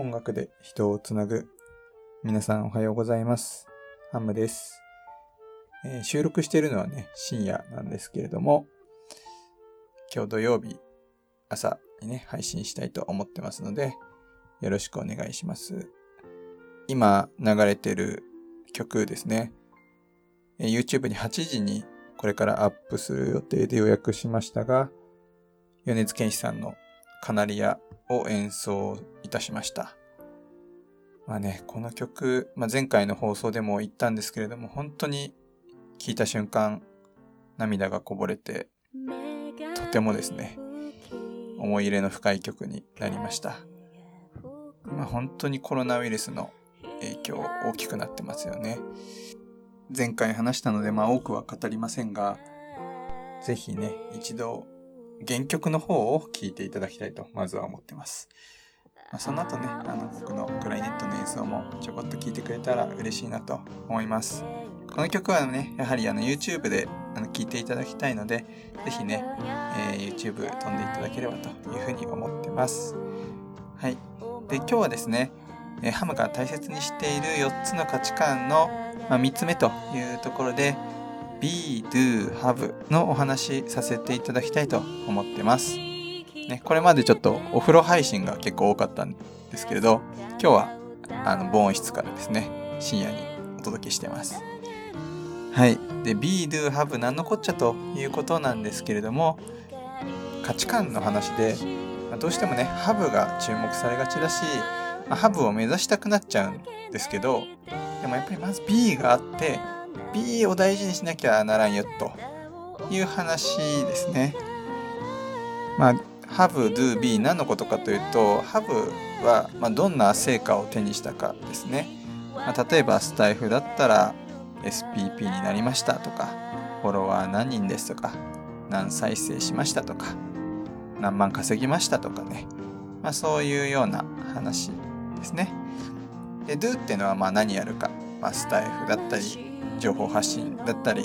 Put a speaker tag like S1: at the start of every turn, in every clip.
S1: 音楽で人をつなぐ。皆さんおはようございます。ハムです、えー収録しているのはね、深夜なんですけれども、今日土曜日朝にね、配信したいと思ってますので、よろしくお願いします。今流れてる曲ですね。えー YouTube に8時にこれからアップする予定で予約しましたが、米津玄師さんのカナリアを演奏いたしました。まあね、この曲、まあ、前回の放送でも言ったんですけれども、本当に聴いた瞬間、涙がこぼれて、とてもですね、思い入れの深い曲になりました。まあ、本当にコロナウイルスの影響大きくなってますよね。前回話したので、まあ多くは語りませんが、ぜひね、一度原曲の方を聴いていただきたいと、まずは思ってます。まあ、その後ね、あの、僕のクライネットの演奏もちょこっと聴いてくれたら嬉しいなと思います。この曲はね、やはりあの YouTube であの聴いていただきたいので、ぜひね、えー YouTube 飛んでいただければというふうに思ってます。はい。で、今日はですね、えーハムが大切にしている4つの価値観の、まあ、3つ目というところで、be, do, have のお話させていただきたいと思ってます。ね、これまでちょっとお風呂配信が結構多かったんですけれど、今日はあの防音室からですね、深夜にお届けしてます。はい。で、be, do, have なんのこっちゃということなんですけれども、価値観の話で、まあどうしてもね、ハブが注目されがちだし、まあハブを目指したくなっちゃうんですけど、でもやっぱりまず B があって、B を大事にしなきゃならんよという話ですね。まあ、have, do, be 何のことかというと、have は、まあ、どんな成果を手にしたかですね。まあ、例えばスタイフだったら SPP になりましたとか、フォロワー何人ですとか、何再生しましたとか、何万稼ぎましたとかね。まあ、そういうような話ですね。で、do っていうのはまあ何やるか。まあ、スタイフだったり、情報発信だったり、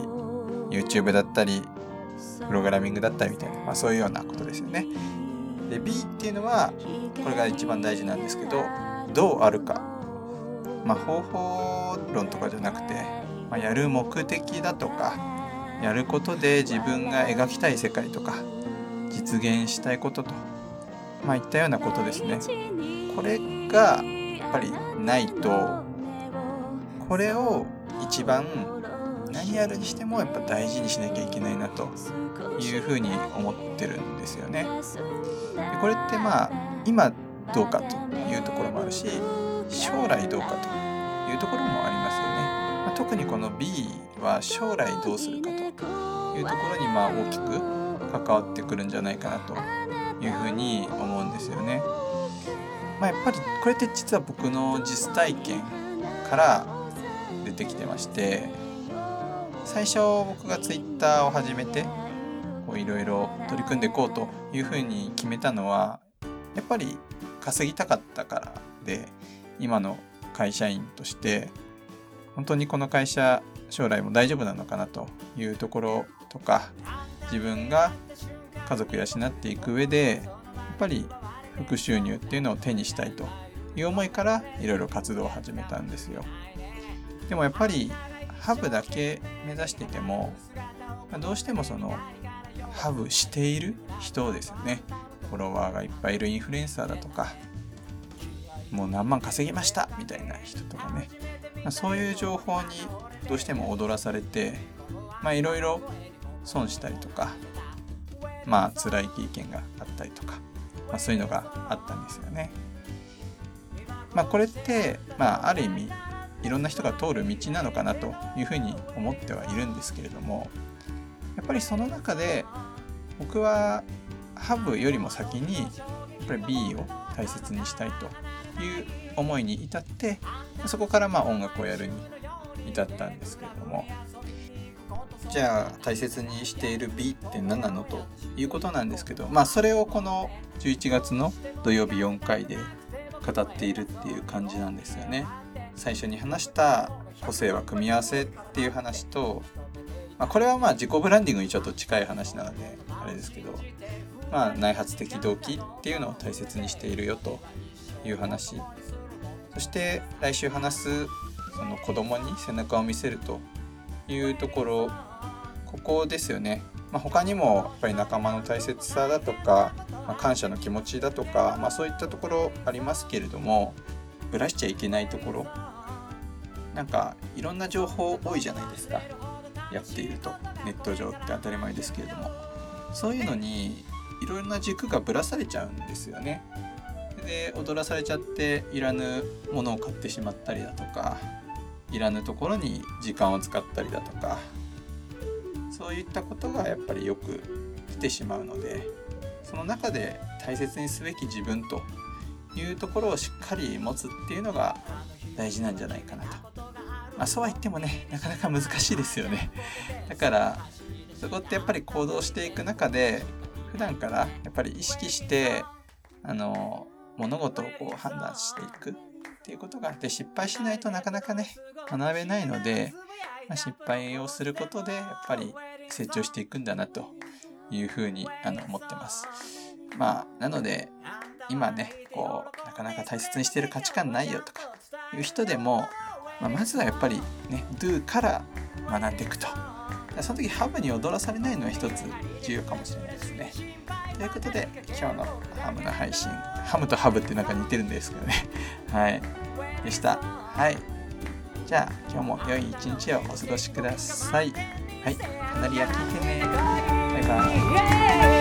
S1: YouTube だったり、プログラミングだったりみたいな、まあそういうようなことですよね。で、B っていうのは、これが一番大事なんですけど、どうあるか。まあ方法論とかじゃなくて、まあ、やる目的だとか、やることで自分が描きたい世界とか、実現したいことと、まあいったようなことですね。これがやっぱりないと、これを一番何やるにしてもやっぱ大事にしなきゃいけないなというふうに思ってるんですよね。でこれってまあ今どうかというところもあるし将来どうかというところもありますよね。まあ、特にこの B は将来どうするかというところにまあ大きく関わってくるんじゃないかなというふうに思うんですよね。まあ、やっぱりこれって実は僕の実体験から出てきてまして最初僕が Twitter を始めていろいろ取り組んでいこうというふうに決めたのはやっぱり稼ぎたかったからで今の会社員として本当にこの会社将来も大丈夫なのかなというところとか自分が家族養っていく上でやっぱり副収入っていうのを手にしたいという思いからいろいろ活動を始めたんですよ。でもやっぱりハブだけ目指しててもまあどうしてもそのハブしている人ですよね。フォロワーがいっぱいいるインフルエンサーだとかもう何万稼ぎましたみたいな人とかね、まあ、そういう情報にどうしても踊らされてまあいろいろ損したりとかまあ辛い経験があったりとか、まあ、そういうのがあったんですよね。まあこれって、まあある意味いろんな人が通る道なのかなというふうに思ってはいるんですけれどもやっぱりその中で僕はハブよりも先にやっぱり B を大切にしたいという思いに至ってそこからまあ音楽をやるに至ったんですけれどもじゃあ大切にしている B って何なのということなんですけどまあそれをこの11月の土曜日4回で語っているっていう感じなんですよね。最初に話した個性は組み合わせっていう話と、まあ、これはまあ自己ブランディングにちょっと近い話なのであれですけど、まあ、内発的動機っていうのを大切にしているよという話。そして来週話すその子供に背中を見せるというところ。ここですよね、まあ、他にもやっぱり仲間の大切さだとか、まあ、感謝の気持ちだとか、まあ、そういったところありますけれどもぶらしちゃいけないところ。なんかいろんな情報多いじゃないですか。やっていると。ネット上って当たり前ですけれども。そういうのにいろんな軸がぶらされちゃうんですよね。で踊らされちゃっていらぬものを買ってしまったりだとかいらぬところに時間を使ったりだとか。そういったことがやっぱりよく出てしまうのでその中で大切にすべき自分というところをしっかり持つっていうのが大事なんじゃないかなと。まあ、そうは言ってもねなかなか難しいですよね。だからそこってやっぱり行動していく中で普段からやっぱり意識してあの物事をこう判断していくっていうことがあって失敗しないとなかなかね学べないので、まあ、失敗をすることでやっぱり成長していくんだなというふうにあの思ってます。まあなので今ねこうなかなか大切にしてる価値観ないよとかいう人でも、まあ、まずはやっぱりね Do から学んでいくと。その時ハムに踊らされないのは一つ重要かもしれないですね。ということで今日のハムの配信ハムとハブってなんか似てるんですけどね。はい。でした。はい。じゃあ今日も良い一日をお過ごしください。はい。カナリア聞いてね。バイバイ。